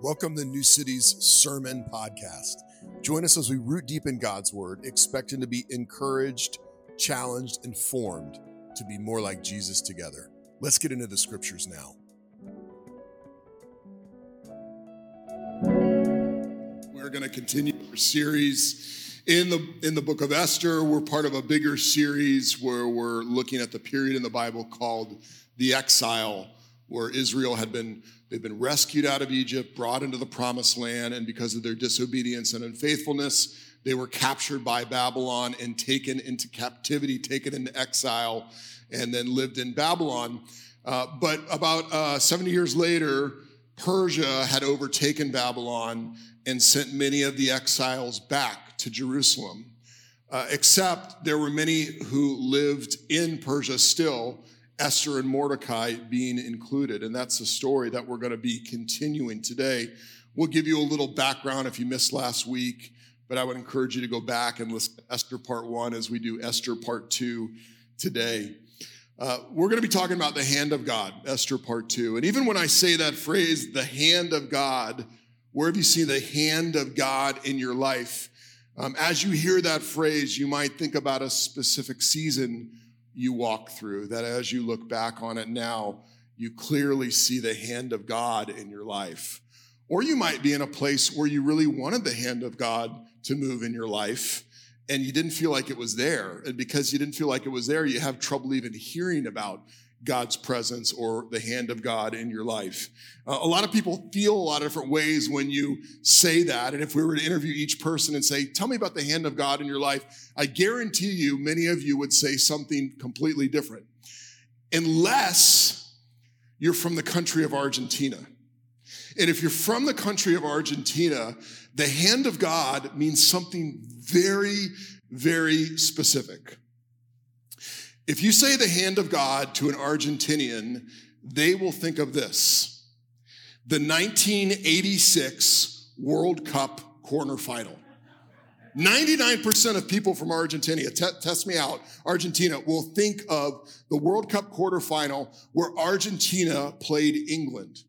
Welcome to New City's Sermon Podcast. Join us as we root deep in God's Word, expecting to be encouraged, challenged, and formed to be more like Jesus together. Let's get into the scriptures now. We're going to continue our series in the in the book of Esther. We're part of a bigger series where we're looking at the period in the Bible called the exile, where Israel had been they've been rescued out of Egypt, brought into the promised land, and because of their disobedience and unfaithfulness, they were captured by Babylon and taken into captivity, taken into exile and then lived in Babylon. Uh, but about uh, 70 years later, Persia had overtaken Babylon and sent many of the exiles back to Jerusalem. Uh, except there were many who lived in Persia still, Esther and Mordecai being included. And that's the story that we're going to be continuing today. We'll give you a little background if you missed last week, but I would encourage you to go back and listen to Esther part one as we do Esther part two today. Uh, we're going to be talking about the hand of God, Esther part two. And even when I say that phrase, the hand of God, where have you seen the hand of God in your life? Um, as you hear that phrase, you might think about a specific season you walk through, that as you look back on it now, you clearly see the hand of God in your life. Or you might be in a place where you really wanted the hand of God to move in your life and you didn't feel like it was there. And because you didn't feel like it was there, you have trouble even hearing about God's presence or the hand of God in your life. Uh, a lot of people feel a lot of different ways when you say that. And if we were to interview each person and say, Tell me about the hand of God in your life, I guarantee you many of you would say something completely different. Unless you're from the country of Argentina. And if you're from the country of Argentina, the hand of God means something very, very specific. If you say the hand of God to an Argentinian, they will think of this the 1986 World Cup quarterfinal. 99% of people from Argentina, t- test me out, Argentina will think of the World Cup quarterfinal where Argentina played England.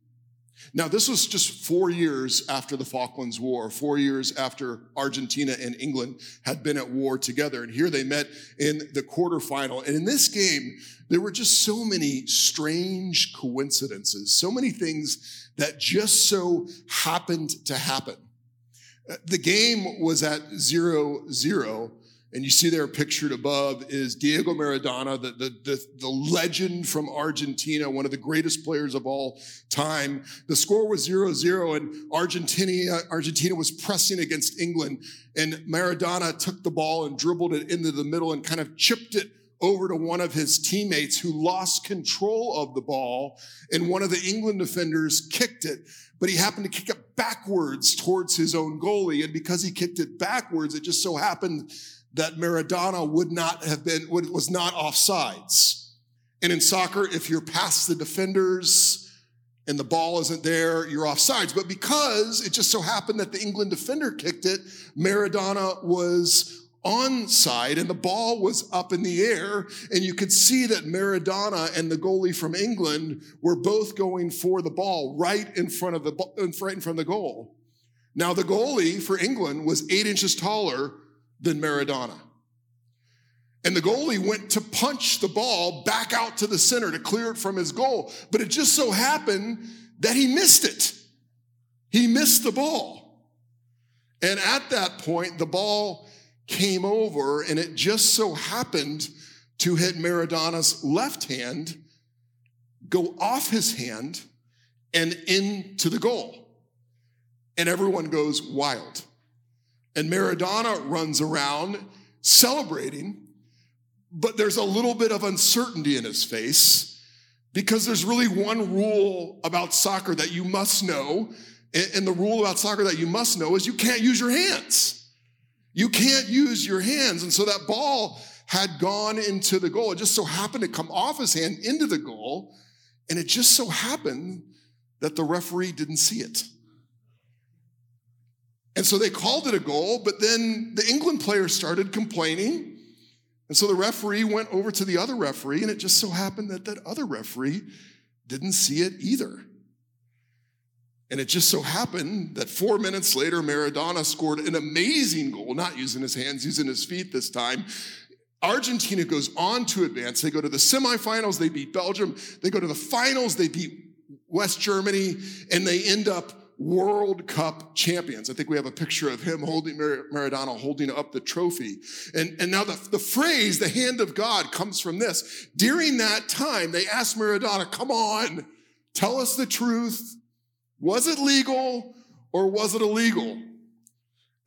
Now, this was just four years after the Falklands War, four years after Argentina and England had been at war together. And here they met in the quarterfinal. And in this game, there were just so many strange coincidences, so many things that just so happened to happen. Uh, the game was at zero zero and you see there pictured above is Diego Maradona, the, the, the, the, legend from Argentina, one of the greatest players of all time. The score was 0-0 and Argentina, Argentina was pressing against England. And Maradona took the ball and dribbled it into the middle and kind of chipped it over to one of his teammates who lost control of the ball. And one of the England defenders kicked it but he happened to kick it backwards towards his own goalie. And because he kicked it backwards it just so happened that Maradona would not have been, was not offsides. And in soccer, if you're past the defenders and the ball isn't there, you're offsides. But because it just so happened that the England defender kicked it, Maradona was onside and the ball was up in the air. And you could see that Maradona and the goalie from England were both going for the ball right in front of the, right in front of the goal. Now, the goalie for England was eight inches taller than Maradona. And the goalie went to punch the ball back out to the center to clear it from his goal. But it just so happened that he missed it. He missed the ball. And at that point, the ball came over and it just so happened to hit Maradona's left hand, go off his hand, and into the goal. And everyone goes wild. And Maradona runs around celebrating, but there's a little bit of uncertainty in his face because there's really one rule about soccer that you must know. And the rule about soccer that you must know is you can't use your hands. You can't use your hands. And so that ball had gone into the goal. It just so happened to come off his hand into the goal. And it just so happened that the referee didn't see it. And so they called it a goal, but then the England players started complaining. And so the referee went over to the other referee, and it just so happened that that other referee didn't see it either. And it just so happened that four minutes later, Maradona scored an amazing goal, not using his hands, using his feet this time. Argentina goes on to advance. They go to the semifinals, they beat Belgium. They go to the finals, they beat West Germany, and they end up World Cup champions. I think we have a picture of him holding Maradona holding up the trophy. And, and now the, the phrase, the hand of God, comes from this. During that time, they asked Maradona, come on, tell us the truth. Was it legal or was it illegal?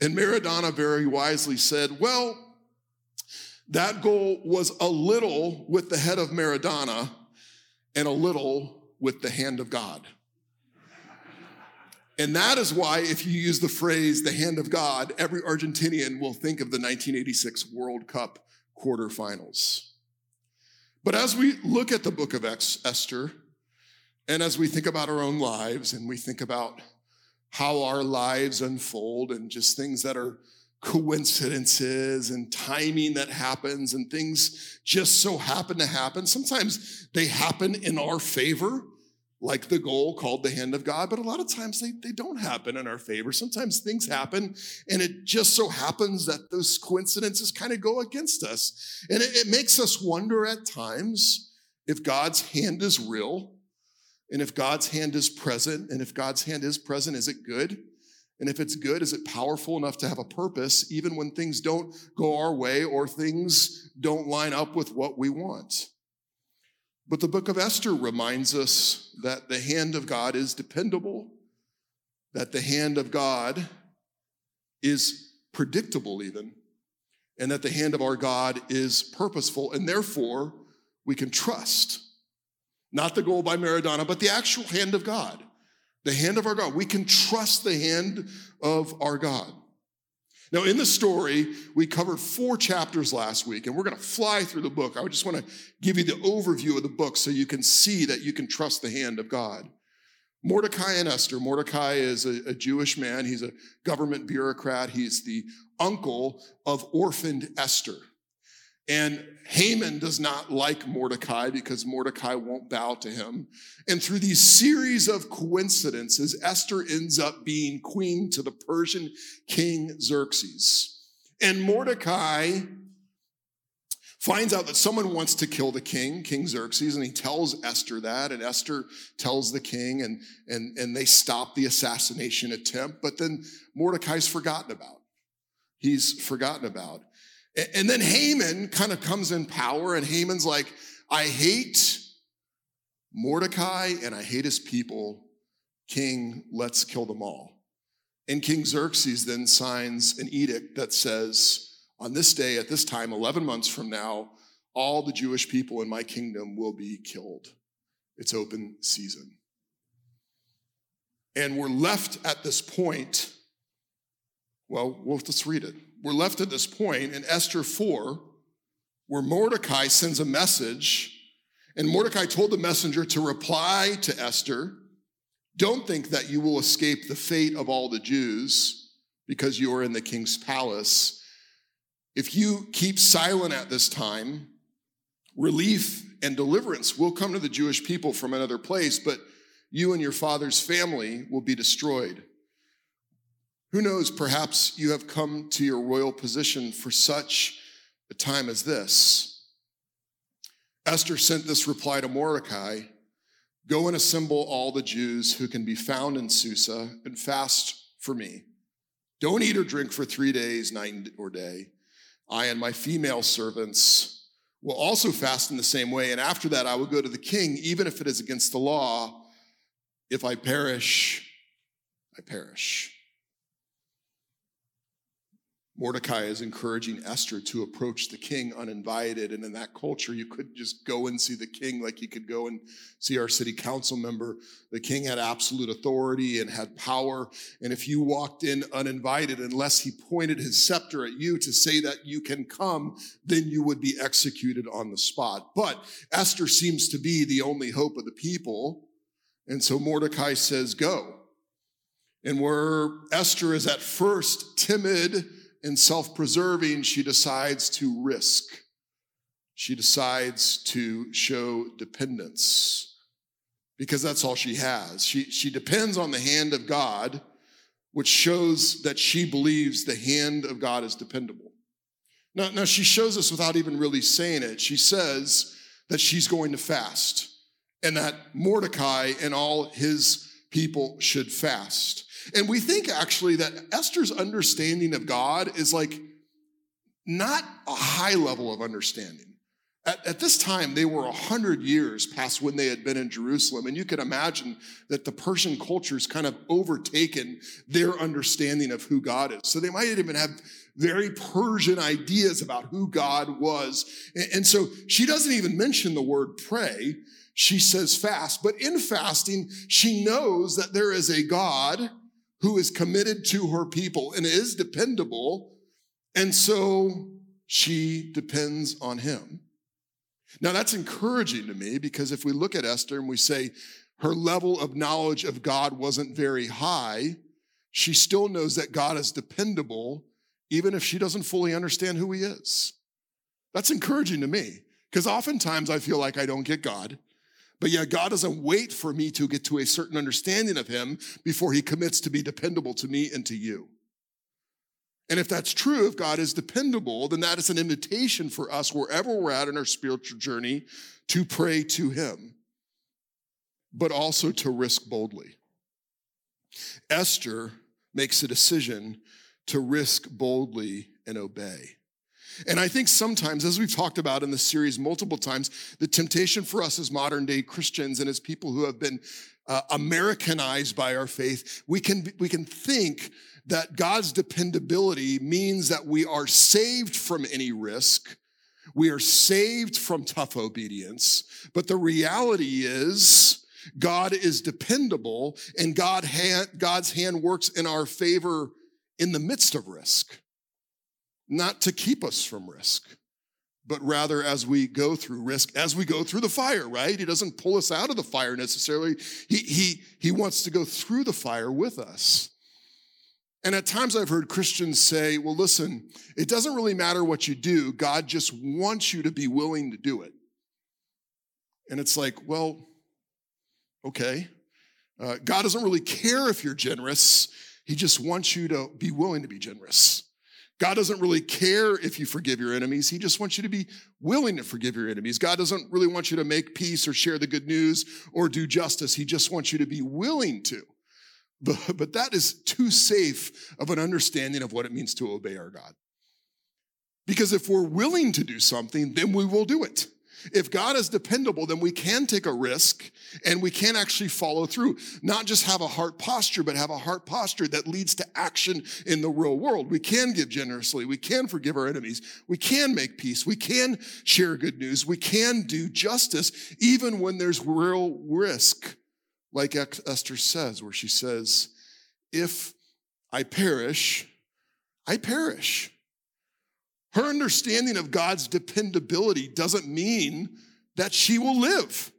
And Maradona very wisely said, Well, that goal was a little with the head of Maradona and a little with the hand of God. And that is why, if you use the phrase the hand of God, every Argentinian will think of the 1986 World Cup quarterfinals. But as we look at the book of Esther, and as we think about our own lives and we think about how our lives unfold and just things that are coincidences and timing that happens and things just so happen to happen. Sometimes they happen in our favor, like the goal called the hand of God, but a lot of times they, they don't happen in our favor. Sometimes things happen and it just so happens that those coincidences kind of go against us. And it, it makes us wonder at times if God's hand is real and if God's hand is present, and if God's hand is present, is it good? And if it's good, is it powerful enough to have a purpose, even when things don't go our way or things don't line up with what we want? But the book of Esther reminds us that the hand of God is dependable, that the hand of God is predictable, even, and that the hand of our God is purposeful, and therefore we can trust not the goal by Maradona, but the actual hand of God. The hand of our God. We can trust the hand of our God. Now, in the story, we covered four chapters last week, and we're going to fly through the book. I just want to give you the overview of the book so you can see that you can trust the hand of God. Mordecai and Esther. Mordecai is a, a Jewish man, he's a government bureaucrat, he's the uncle of orphaned Esther. And Haman does not like Mordecai because Mordecai won't bow to him. And through these series of coincidences, Esther ends up being queen to the Persian king Xerxes. And Mordecai finds out that someone wants to kill the king, King Xerxes, and he tells Esther that, and Esther tells the king, and, and, and they stop the assassination attempt, but then Mordecai's forgotten about. He's forgotten about. And then Haman kind of comes in power, and Haman's like, I hate Mordecai and I hate his people. King, let's kill them all. And King Xerxes then signs an edict that says, on this day, at this time, 11 months from now, all the Jewish people in my kingdom will be killed. It's open season. And we're left at this point. Well, we'll just read it we're left at this point in Esther 4, where Mordecai sends a message, and Mordecai told the messenger to reply to Esther Don't think that you will escape the fate of all the Jews because you are in the king's palace. If you keep silent at this time, relief and deliverance will come to the Jewish people from another place, but you and your father's family will be destroyed. Who knows, perhaps you have come to your royal position for such a time as this. Esther sent this reply to Mordecai Go and assemble all the Jews who can be found in Susa and fast for me. Don't eat or drink for three days, night or day. I and my female servants will also fast in the same way. And after that, I will go to the king, even if it is against the law. If I perish, I perish. Mordecai is encouraging Esther to approach the king uninvited. And in that culture, you couldn't just go and see the king like you could go and see our city council member. The king had absolute authority and had power. And if you walked in uninvited, unless he pointed his scepter at you to say that you can come, then you would be executed on the spot. But Esther seems to be the only hope of the people. And so Mordecai says, Go. And where Esther is at first timid, and self preserving, she decides to risk. She decides to show dependence because that's all she has. She, she depends on the hand of God, which shows that she believes the hand of God is dependable. Now, now she shows us without even really saying it. She says that she's going to fast and that Mordecai and all his people should fast. And we think actually that Esther's understanding of God is like not a high level of understanding. At, at, this time, they were 100 years past when they had been in Jerusalem. And you can imagine that the Persian culture's kind of overtaken their understanding of who God is. So they might even have very Persian ideas about who God was. And, and so she doesn't even mention the word pray. She says fast. But in fasting, she knows that there is a God who is committed to her people and is dependable. And so she depends on him. Now, that's encouraging to me because if we look at Esther and we say her level of knowledge of God wasn't very high, she still knows that God is dependable, even if she doesn't fully understand who he is. That's encouraging to me because oftentimes I feel like I don't get God. But yet, God doesn't wait for me to get to a certain understanding of him before he commits to be dependable to me and to you. And if that's true, if God is dependable, then that is an invitation for us, wherever we're at in our spiritual journey, to pray to Him, but also to risk boldly. Esther makes a decision to risk boldly and obey. And I think sometimes, as we've talked about in the series multiple times, the temptation for us as modern day Christians and as people who have been uh, Americanized by our faith, we can, we can think that God's dependability means that we are saved from any risk. We are saved from tough obedience. But the reality is, God is dependable and God hand, God's hand works in our favor in the midst of risk, not to keep us from risk, but rather as we go through risk, as we go through the fire, right? He doesn't pull us out of the fire necessarily. He, he, he wants to go through the fire with us. And at times I've heard Christians say, well, listen, it doesn't really matter what you do. God just wants you to be willing to do it. And it's like, well, okay. Uh, God doesn't really care if you're generous. He just wants you to be willing to be generous. God doesn't really care if you forgive your enemies. He just wants you to be willing to forgive your enemies. God doesn't really want you to make peace or share the good news or do justice. He just wants you to be willing to. But, but that is too safe of an understanding of what it means to obey our God. Because if we're willing to do something, then we will do it. If God is dependable, then we can take a risk and we can actually follow through. Not just have a heart posture, but have a heart posture that leads to action in the real world. We can give generously. We can forgive our enemies. We can make peace. We can share good news. We can do justice even when there's real risk like Esther says, where she says, If I perish, I perish. Her understanding of God's dependability doesn't mean that she will live.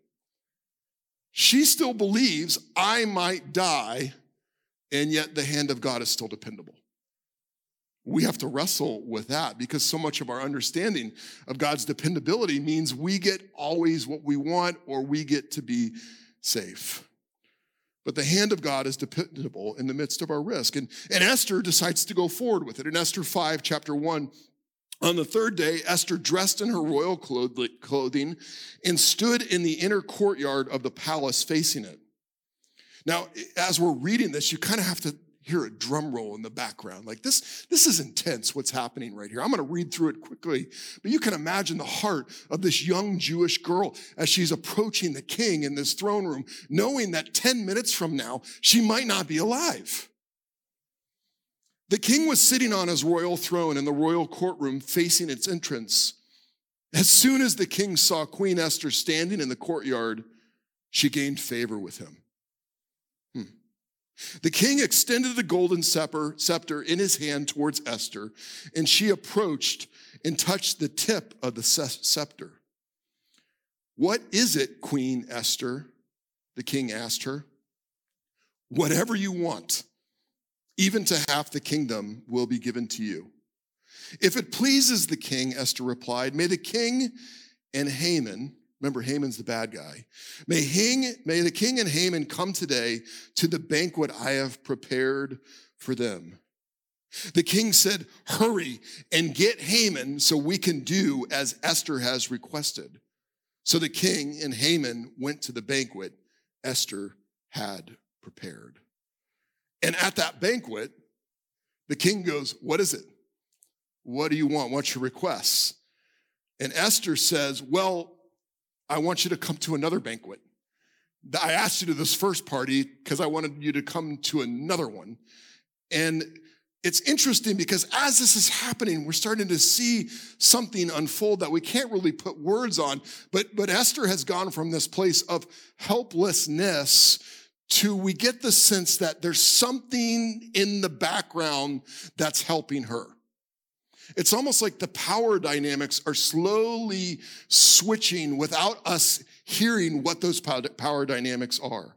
She still believes I might die, and yet the hand of God is still dependable. We have to wrestle with that because so much of our understanding of God's dependability means we get always what we want or we get to be safe. But the hand of God is dependable in the midst of our risk. And, and Esther decides to go forward with it. In Esther 5, chapter 1, on the third day, Esther dressed in her royal clothing and stood in the inner courtyard of the palace facing it. Now, as we're reading this, you kind of have to hear a drum roll in the background. Like this, this is intense what's happening right here. I'm going to read through it quickly, but you can imagine the heart of this young Jewish girl as she's approaching the king in this throne room, knowing that 10 minutes from now, she might not be alive. The king was sitting on his royal throne in the royal courtroom facing its entrance. As soon as the king saw Queen Esther standing in the courtyard, she gained favor with him. Hmm. The king extended the golden scepter in his hand towards Esther, and she approached and touched the tip of the scepter. What is it, Queen Esther? The king asked her. Whatever you want, even to half the kingdom, will be given to you. If it pleases the king, Esther replied, may the king and Haman Remember, Haman's the bad guy. May, Hang, may the king and Haman come today to the banquet I have prepared for them. The king said, Hurry and get Haman so we can do as Esther has requested. So the king and Haman went to the banquet Esther had prepared. And at that banquet, the king goes, What is it? What do you want? What's your requests? And Esther says, Well, I want you to come to another banquet. I asked you to this first party because I wanted you to come to another one. And it's interesting because as this is happening, we're starting to see something unfold that we can't really put words on. But, but Esther has gone from this place of helplessness to we get the sense that there's something in the background that's helping her. It's almost like the power dynamics are slowly switching without us hearing what those power dynamics are.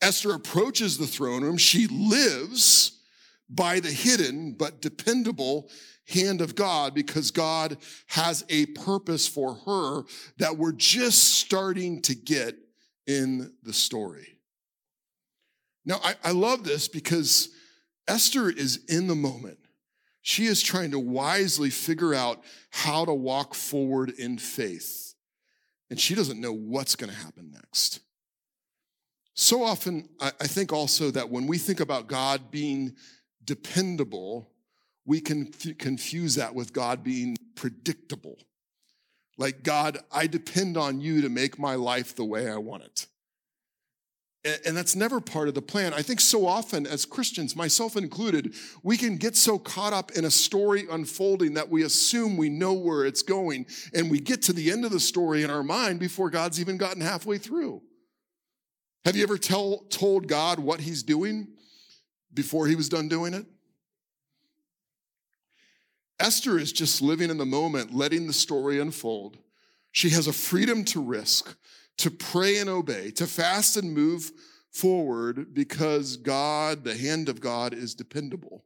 Esther approaches the throne room. She lives by the hidden but dependable hand of God because God has a purpose for her that we're just starting to get in the story. Now, I, I love this because Esther is in the moment. She is trying to wisely figure out how to walk forward in faith. And she doesn't know what's going to happen next. So often, I think also that when we think about God being dependable, we can confuse that with God being predictable. Like, God, I depend on you to make my life the way I want it. And that's never part of the plan. I think so often as Christians, myself included, we can get so caught up in a story unfolding that we assume we know where it's going. And we get to the end of the story in our mind before God's even gotten halfway through. Have you ever tell, told God what he's doing before he was done doing it? Esther is just living in the moment, letting the story unfold. She has a freedom to risk to pray and obey, to fast and move forward because God, the hand of God, is dependable,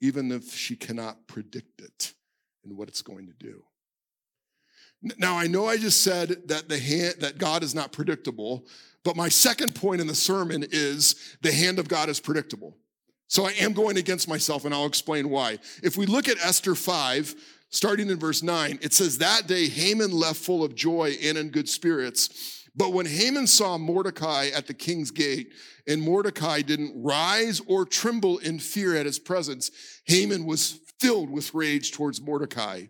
even if she cannot predict it and what it's going to do. Now, I know I just said that the hand, that God is not predictable, but my second point in the sermon is the hand of God is predictable. So I am going against myself, and I'll explain why. If we look at Esther 5, starting in verse 9, it says, That day Haman left full of joy and in good spirits. But when Haman saw Mordecai at the king's gate, and Mordecai didn't rise or tremble in fear at his presence, Haman was filled with rage towards Mordecai.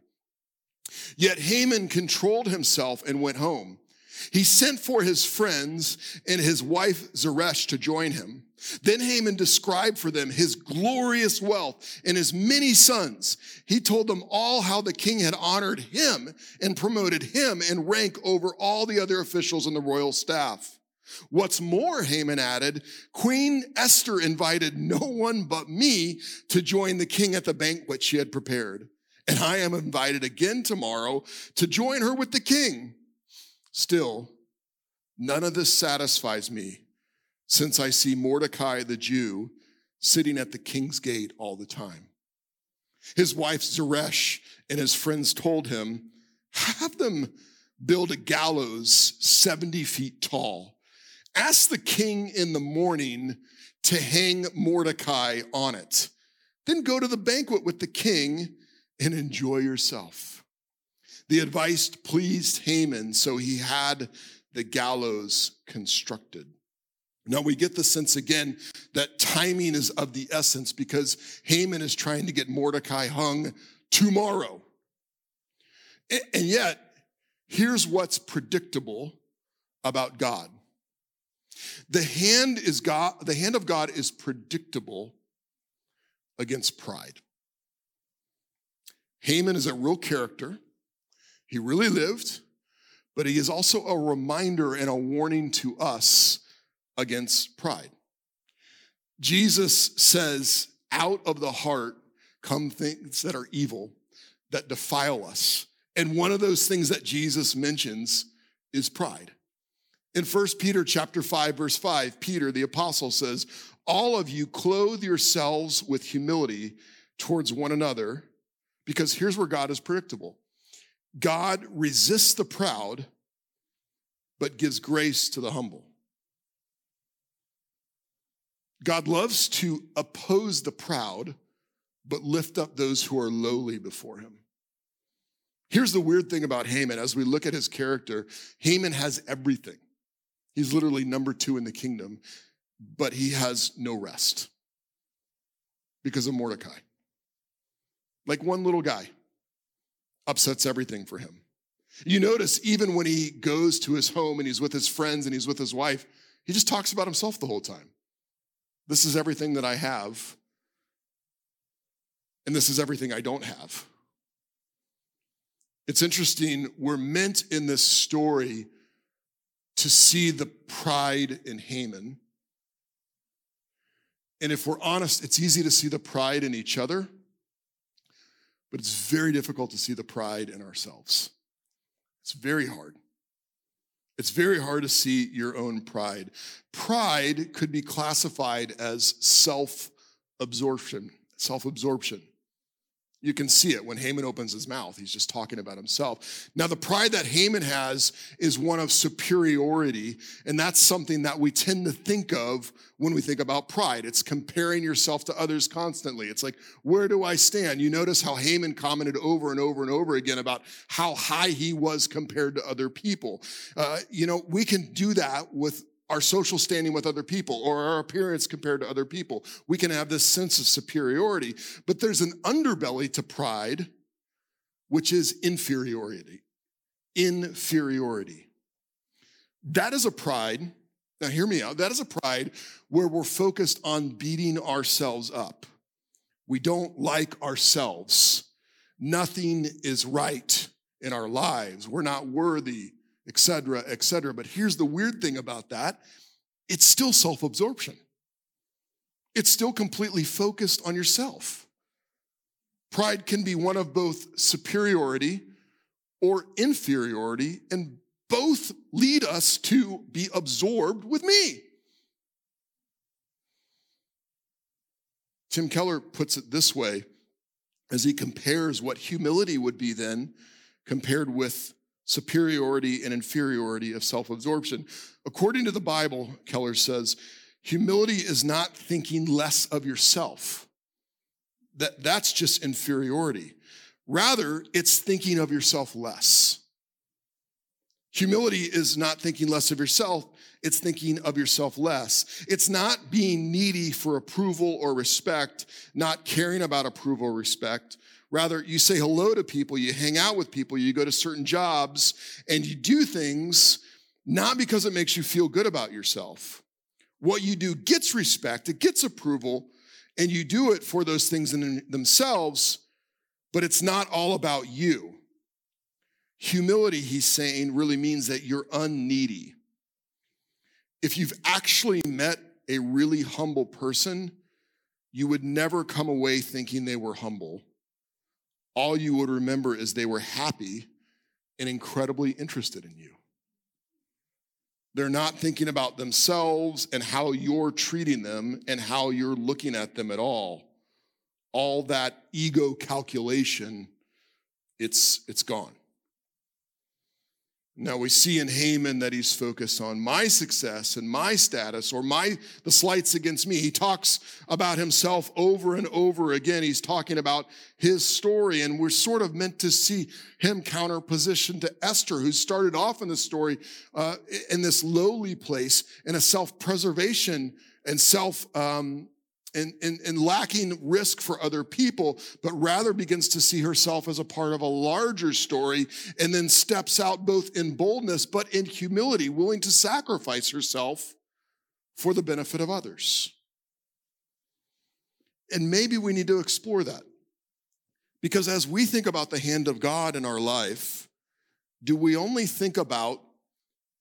Yet Haman controlled himself and went home. He sent for his friends and his wife Zeresh to join him. Then Haman described for them his glorious wealth and his many sons. He told them all how the king had honored him and promoted him in rank over all the other officials in the royal staff. What's more, Haman added, Queen Esther invited no one but me to join the king at the banquet she had prepared. And I am invited again tomorrow to join her with the king. Still, none of this satisfies me since I see Mordecai the Jew sitting at the king's gate all the time. His wife Zeresh and his friends told him, Have them build a gallows 70 feet tall. Ask the king in the morning to hang Mordecai on it. Then go to the banquet with the king and enjoy yourself. The advice pleased Haman, so he had the gallows constructed. Now we get the sense again that timing is of the essence because Haman is trying to get Mordecai hung tomorrow. And yet, here's what's predictable about God. The hand is God, the hand of God is predictable against pride. Haman is a real character. He really lived, but he is also a reminder and a warning to us against pride. Jesus says, out of the heart come things that are evil, that defile us. And one of those things that Jesus mentions is pride. In 1 Peter chapter 5 verse 5, Peter the apostle says, "All of you clothe yourselves with humility towards one another, because here's where God is predictable. God resists the proud, but gives grace to the humble. God loves to oppose the proud, but lift up those who are lowly before him. Here's the weird thing about Haman. As we look at his character, Haman has everything. He's literally number two in the kingdom, but he has no rest because of Mordecai. Like one little guy upsets everything for him. You notice even when he goes to his home and he's with his friends and he's with his wife, he just talks about himself the whole time. This is everything that I have, and this is everything I don't have. It's interesting, we're meant in this story to see the pride in Haman. And if we're honest, it's easy to see the pride in each other, but it's very difficult to see the pride in ourselves. It's very hard. It's very hard to see your own pride. Pride could be classified as self absorption, self absorption. You can see it when Haman opens his mouth. He's just talking about himself. Now, the pride that Haman has is one of superiority, and that's something that we tend to think of when we think about pride. It's comparing yourself to others constantly. It's like, where do I stand? You notice how Haman commented over and over and over again about how high he was compared to other people. Uh, you know, we can do that with our social standing with other people or our appearance compared to other people. We can have this sense of superiority, but there's an underbelly to pride, which is inferiority. Inferiority. That is a pride. Now, hear me out. That is a pride where we're focused on beating ourselves up. We don't like ourselves. Nothing is right in our lives. We're not worthy etc., etc. But here's the weird thing about that it's still self absorption, it's still completely focused on yourself. Pride can be one of both superiority or inferiority, and both lead us to be absorbed with me. Tim Keller puts it this way as he compares what humility would be then compared with superiority and inferiority of self absorption. According to the Bible, Keller says, humility is not thinking less of yourself. That, that's just inferiority. Rather, it's thinking of yourself less. Humility is not thinking less of yourself, it's thinking of yourself less. It's not being needy for approval or respect, not caring about approval or respect, Rather, you say hello to people, you hang out with people, you go to certain jobs, and you do things not because it makes you feel good about yourself. What you do gets respect, it gets approval, and you do it for those things in themselves, but it's not all about you. Humility, he's saying, really means that you're unneedy. If you've actually met a really humble person, you would never come away thinking they were humble all you would remember is they were happy and incredibly interested in you. They're not thinking about themselves and how you're treating them and how you're looking at them at all. All that ego calculation, it's, it's gone. Now we see in Haman that he's focused on my success and my status or my the slights against me. He talks about himself over and over again. He's talking about his story, and we're sort of meant to see him counterposition to Esther, who started off in the story uh, in this lowly place in a self-preservation and self um, and, and, and lacking risk for other people, but rather begins to see herself as a part of a larger story and then steps out both in boldness but in humility, willing to sacrifice herself for the benefit of others. And maybe we need to explore that. Because as we think about the hand of God in our life, do we only think about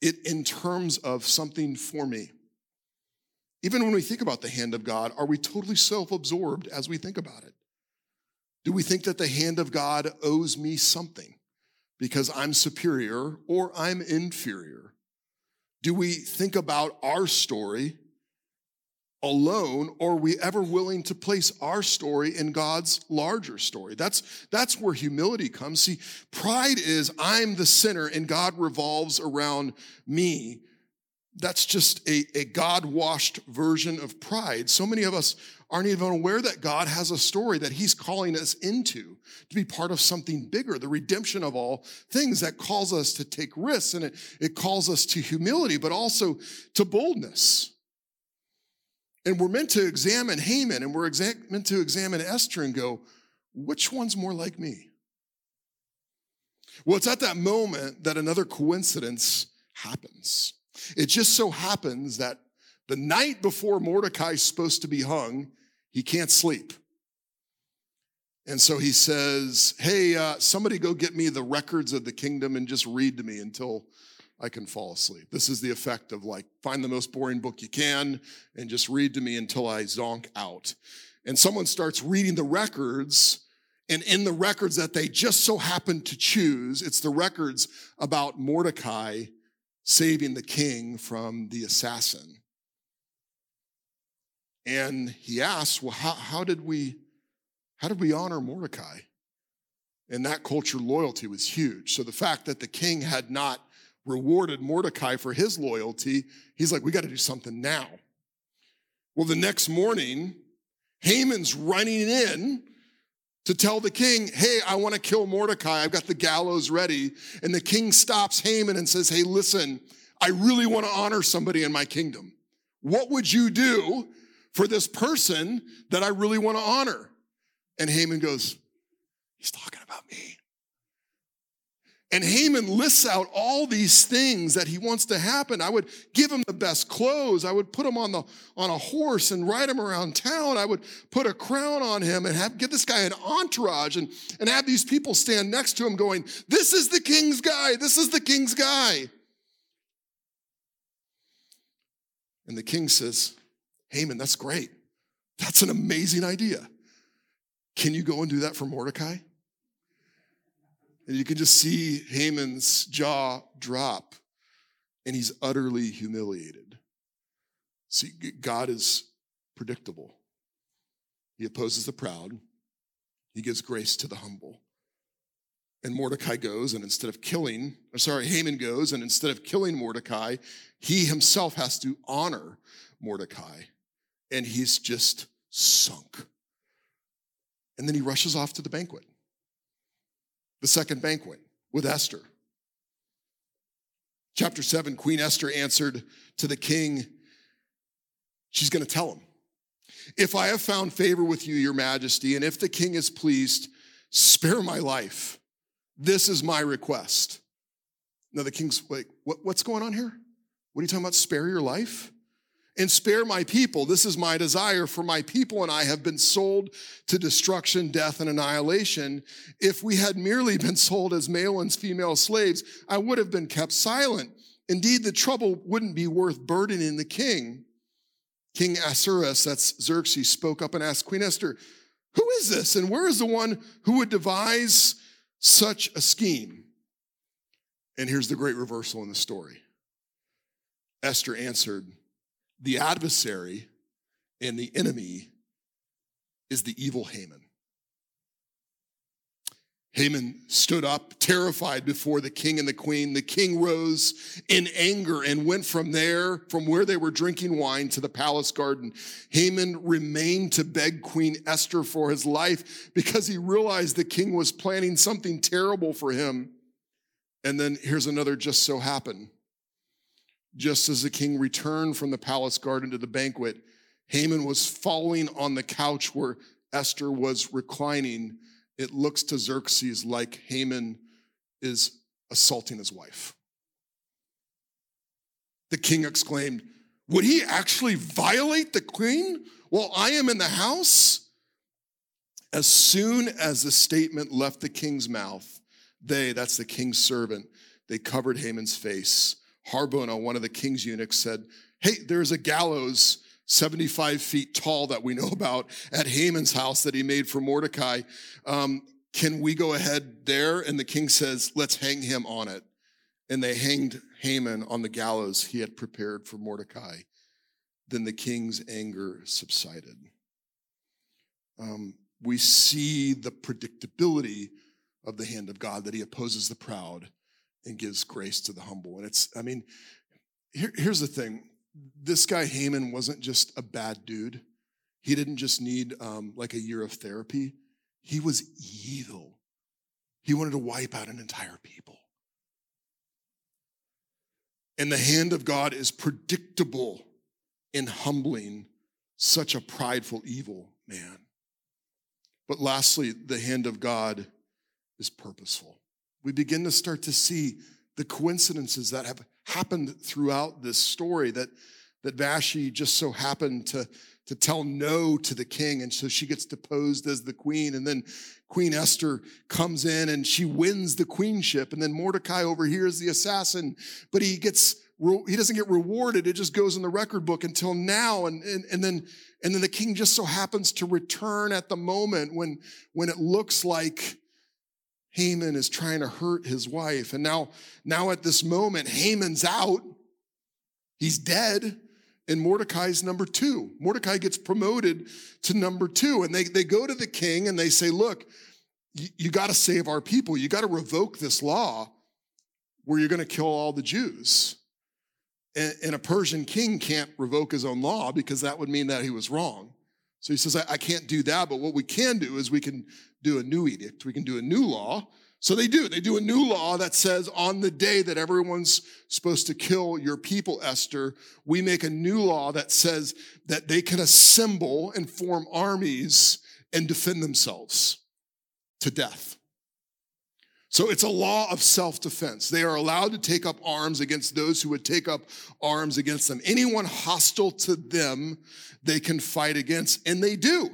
it in terms of something for me? Even when we think about the hand of God, are we totally self absorbed as we think about it? Do we think that the hand of God owes me something because I'm superior or I'm inferior? Do we think about our story alone or are we ever willing to place our story in God's larger story? That's, that's where humility comes. See, pride is I'm the sinner and God revolves around me. That's just a, a God washed version of pride. So many of us aren't even aware that God has a story that He's calling us into to be part of something bigger, the redemption of all things that calls us to take risks and it, it calls us to humility, but also to boldness. And we're meant to examine Haman and we're exa- meant to examine Esther and go, which one's more like me? Well, it's at that moment that another coincidence happens. It just so happens that the night before Mordecai's supposed to be hung, he can't sleep. And so he says, Hey, uh, somebody go get me the records of the kingdom and just read to me until I can fall asleep. This is the effect of like, find the most boring book you can and just read to me until I zonk out. And someone starts reading the records, and in the records that they just so happen to choose, it's the records about Mordecai saving the king from the assassin. And he asks, Well, how, how did we how did we honor Mordecai? In that culture, loyalty was huge. So the fact that the king had not rewarded Mordecai for his loyalty, he's like, we got to do something now. Well, the next morning, Haman's running in to tell the king, hey, I want to kill Mordecai. I've got the gallows ready. And the king stops Haman and says, hey, listen, I really want to honor somebody in my kingdom. What would you do for this person that I really want to honor? And Haman goes, he's talking. And Haman lists out all these things that he wants to happen. I would give him the best clothes. I would put him on, the, on a horse and ride him around town. I would put a crown on him and have, give this guy an entourage and, and have these people stand next to him going, This is the king's guy. This is the king's guy. And the king says, Haman, that's great. That's an amazing idea. Can you go and do that for Mordecai? And you can just see Haman's jaw drop, and he's utterly humiliated. See, God is predictable. He opposes the proud, he gives grace to the humble. And Mordecai goes, and instead of killing, or sorry, Haman goes, and instead of killing Mordecai, he himself has to honor Mordecai. And he's just sunk. And then he rushes off to the banquet the second banquet with Esther. Chapter 7 Queen Esther answered to the king, she's going to tell him, If I have found favor with you, your majesty, and if the king is pleased, spare my life. This is my request. Now the king's like, what, what's going on here? What are you talking about? Spare your life? And spare my people. This is my desire, for my people and I have been sold to destruction, death, and annihilation. If we had merely been sold as male and female slaves, I would have been kept silent. Indeed, the trouble wouldn't be worth burdening the king. King Ahasuerus, that's Xerxes, spoke up and asked Queen Esther, Who is this, and where is the one who would devise such a scheme? And here's the great reversal in the story. Esther answered, the adversary and the enemy is the evil Haman. Haman stood up, terrified before the king and the queen. The king rose in anger and went from there, from where they were drinking wine, to the palace garden. Haman remained to beg Queen Esther for his life because he realized the king was planning something terrible for him. And then here's another just so happened. Just as the king returned from the palace garden to the banquet, Haman was falling on the couch where Esther was reclining. It looks to Xerxes like Haman is assaulting his wife. The king exclaimed, Would he actually violate the queen while I am in the house? As soon as the statement left the king's mouth, they, that's the king's servant, they covered Haman's face Harbona, one of the king's eunuchs, said, Hey, there's a gallows 75 feet tall that we know about at Haman's house that he made for Mordecai. Um, can we go ahead there? And the king says, Let's hang him on it. And they hanged Haman on the gallows he had prepared for Mordecai. then the king's anger subsided. Um, we see the predictability of the hand of God that he opposes the proud and gives grace to the humble. And it's, I mean, here, here's the thing this guy Haman wasn't just a bad dude. He didn't just need um, like a year of therapy. He was evil. He wanted to wipe out an entire people. And the hand of God is predictable in humbling such a prideful, evil man. But lastly, the hand of God is purposeful. We begin to start to see the coincidences that have happened throughout this story that, that Vashti just so happened to, to tell no to the king. And so she gets deposed as the queen. And then Queen Esther comes in and she wins the queenship. And then Mordecai overhears the assassin, but he gets he doesn't get rewarded. It just goes in the record book until now. And, and, and then, and then the king just so happens to return at the moment when, when it looks like Haman is trying to hurt his wife. And now, now at this moment, Haman's out. He's dead. And Mordecai's number two. Mordecai gets promoted to number two. And they, they go to the king and they say, look, you, you got to save our people. You got to revoke this law where you're going to kill all the Jews. And, a Persian king can't revoke his own law because that would mean that he was wrong. So he says, I, I can't do that, but what we can do is we can do a new edict. We can do a new law. So they do. They do a new law that says on the day that everyone's supposed to kill your people, Esther, we make a new law that says that they can assemble and form armies and defend themselves to death. So it's a law of self defense. They are allowed to take up arms against those who would take up arms against them. Anyone hostile to them, they can fight against, and they do.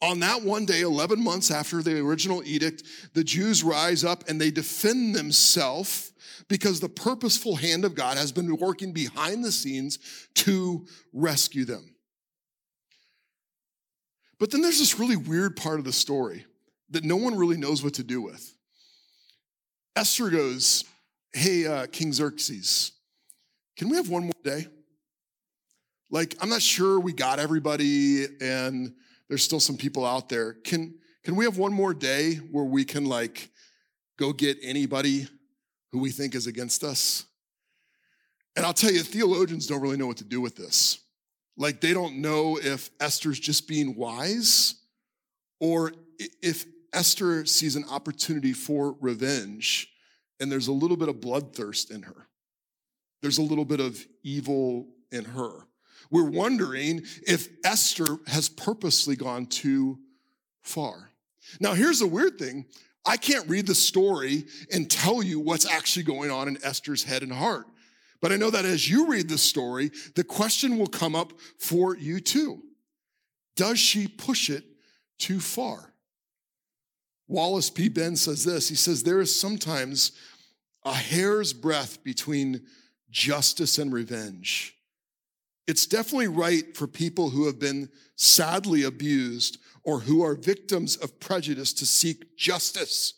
On that one day, 11 months after the original edict, the Jews rise up and they defend themselves because the purposeful hand of God has been working behind the scenes to rescue them. But then there's this really weird part of the story that no one really knows what to do with. Esther goes, Hey, uh, King Xerxes, can we have one more day? Like, I'm not sure we got everybody and there's still some people out there. Can, can we have one more day where we can like go get anybody who we think is against us? And I'll tell you, theologians don't really know what to do with this. Like, they don't know if Esther's just being wise or if Esther sees an opportunity for revenge, and there's a little bit of bloodthirst in her. There's a little bit of evil in her. We're wondering if Esther has purposely gone too far. Now, here's the weird thing I can't read the story and tell you what's actually going on in Esther's head and heart. But I know that as you read the story, the question will come up for you too. Does she push it too far? Wallace P. Ben says this He says, There is sometimes a hair's breadth between justice and revenge. It's definitely right for people who have been sadly abused or who are victims of prejudice to seek justice.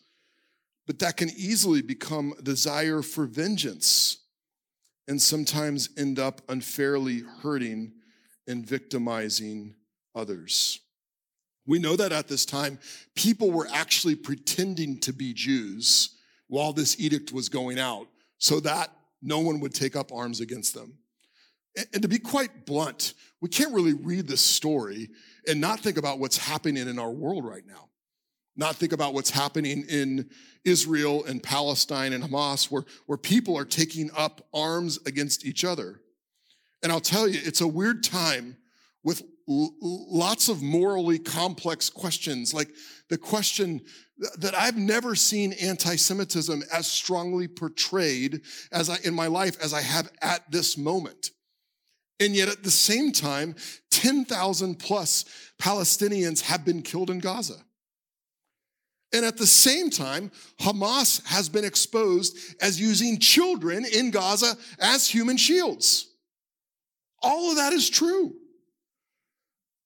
But that can easily become a desire for vengeance and sometimes end up unfairly hurting and victimizing others. We know that at this time, people were actually pretending to be Jews while this edict was going out so that no one would take up arms against them. And to be quite blunt, we can't really read this story and not think about what's happening in our world right now. Not think about what's happening in Israel and Palestine and Hamas, where, where people are taking up arms against each other. And I'll tell you, it's a weird time with lots of morally complex questions, like the question that I've never seen anti-Semitism as strongly portrayed as I, in my life as I have at this moment. And yet at the same time, 10,000 plus Palestinians have been killed in Gaza. And at the same time, Hamas has been exposed as using children in Gaza as human shields. All of that is true.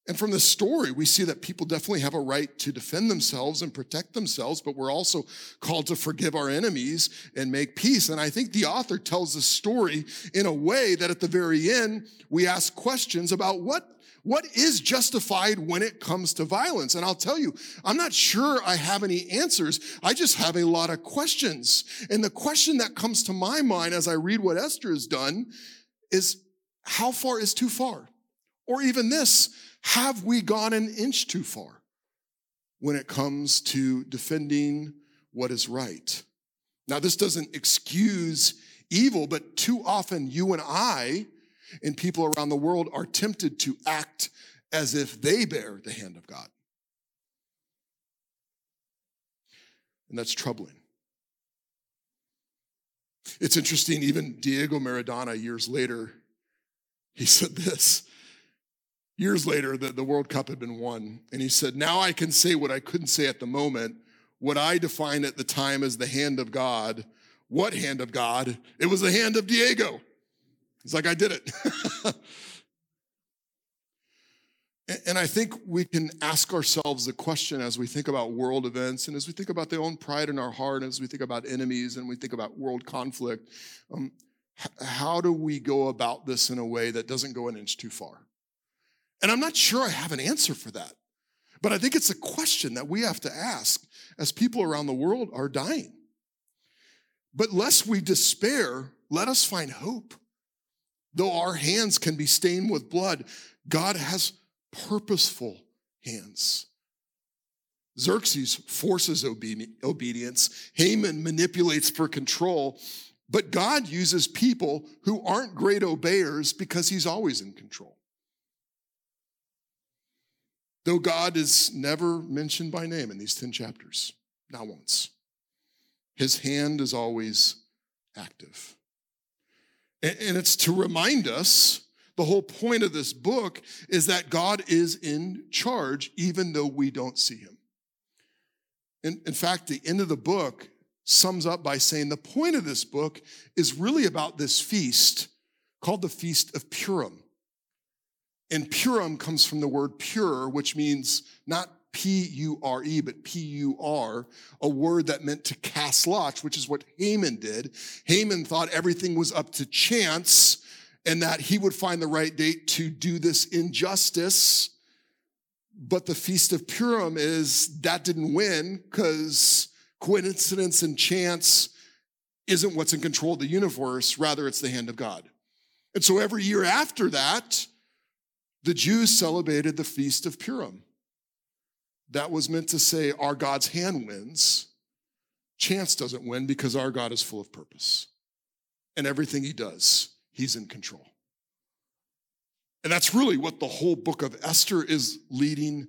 And from the story, we see that people definitely have a right to defend themselves and protect themselves, but we're also called to forgive our enemies and make peace. And I think the author tells the story in a way that at the very end, we ask questions about what, what is justified when it comes to violence. And I'll tell you, I'm not sure I have any answers. I just have a lot of questions. And the question that comes to my mind as I read what Esther has done is how far is too far? Or even this, have we gone an inch too far when it comes to defending what is right? Now, this doesn't excuse evil, but too often you and I and people around the world are tempted to act as if they bear the hand of God. And that's troubling. It's interesting, even Diego Maradona, years later, he said this years later, the, the World Cup had been won. And he said, Now I can say what I couldn't say at the moment. What I defined at the time as the hand of God. What hand of God? It was the hand of Diego. It's like, I did it. and I think we can ask ourselves the question as we think about world events and as we think about the own pride in our heart, as we think about enemies and we think about world conflict. Um, how do we go about this in a way that doesn't go an inch too far? And I'm not sure I have an answer for that. But I think it's a question that we have to ask as people around the world are dying. But lest we despair, let us find hope. Though our hands can be stained with blood, God has purposeful hands. Xerxes forces obedience. Haman manipulates for control. But God uses people who aren't great obeyers because he's always in control. Though God is never mentioned by name in these 10 chapters, not once, his hand is always active. And it's to remind us the whole point of this book is that God is in charge, even though we don't see him. In, in fact, the end of the book sums up by saying the point of this book is really about this feast called the Feast of Purim. And Purim comes from the word pure, which means not P U R E, but P U R, a word that meant to cast lots, which is what Haman did. Haman thought everything was up to chance and that he would find the right date to do this injustice. But the Feast of Purim is that didn't win because coincidence and chance isn't what's in control of the universe, rather, it's the hand of God. And so every year after that, the Jews celebrated the Feast of Purim. That was meant to say our God's hand wins. Chance doesn't win because our God is full of purpose. And everything he does, he's in control. And that's really what the whole book of Esther is leading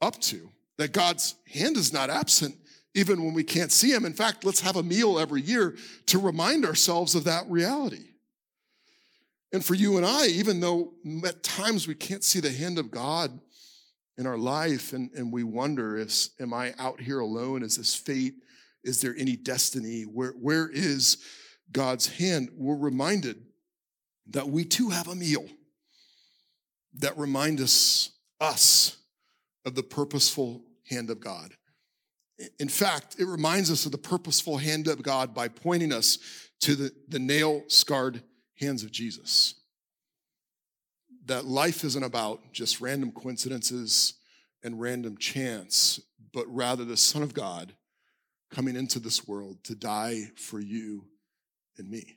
up to that God's hand is not absent even when we can't see him. In fact, let's have a meal every year to remind ourselves of that reality. And for you and I, even though at times we can't see the hand of God in our life and, and we wonder, is, am I out here alone? Is this fate? Is there any destiny? Where, where is God's hand? We're reminded that we too have a meal that reminds us, us of the purposeful hand of God. In fact, it reminds us of the purposeful hand of God by pointing us to the, the nail scarred hands of Jesus. That life isn't about just random coincidences and random chance, but rather the Son of God coming into this world to die for you and me.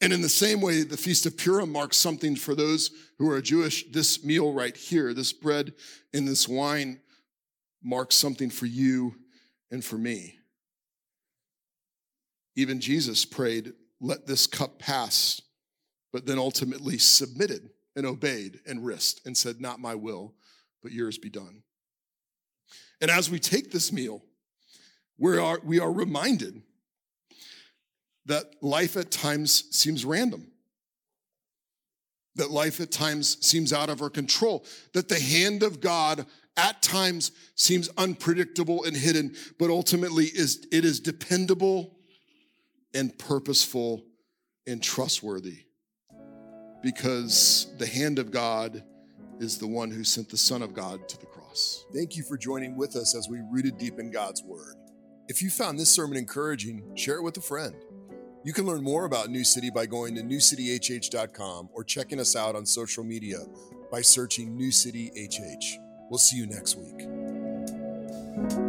And in the same way, the Feast of Purim marks something for those who are Jewish. This meal right here, this bread and this wine marks something for you and for me. Even Jesus prayed, let this cup pass, but then ultimately submitted and obeyed and risked and said, Not my will, but yours be done. And as we take this meal, we are, we are reminded that life at times seems random, that life at times seems out of our control, that the hand of God at times seems unpredictable and hidden, but ultimately is, it is dependable and purposeful and trustworthy because the hand of God is the one who sent the Son of God to the cross. Thank you for joining with us as we rooted deep in God's Word. If you found this sermon encouraging, share it with a friend. You can learn more about New City by going to newcityhh.com or checking us out on social media by searching New City HH. We'll see you next week.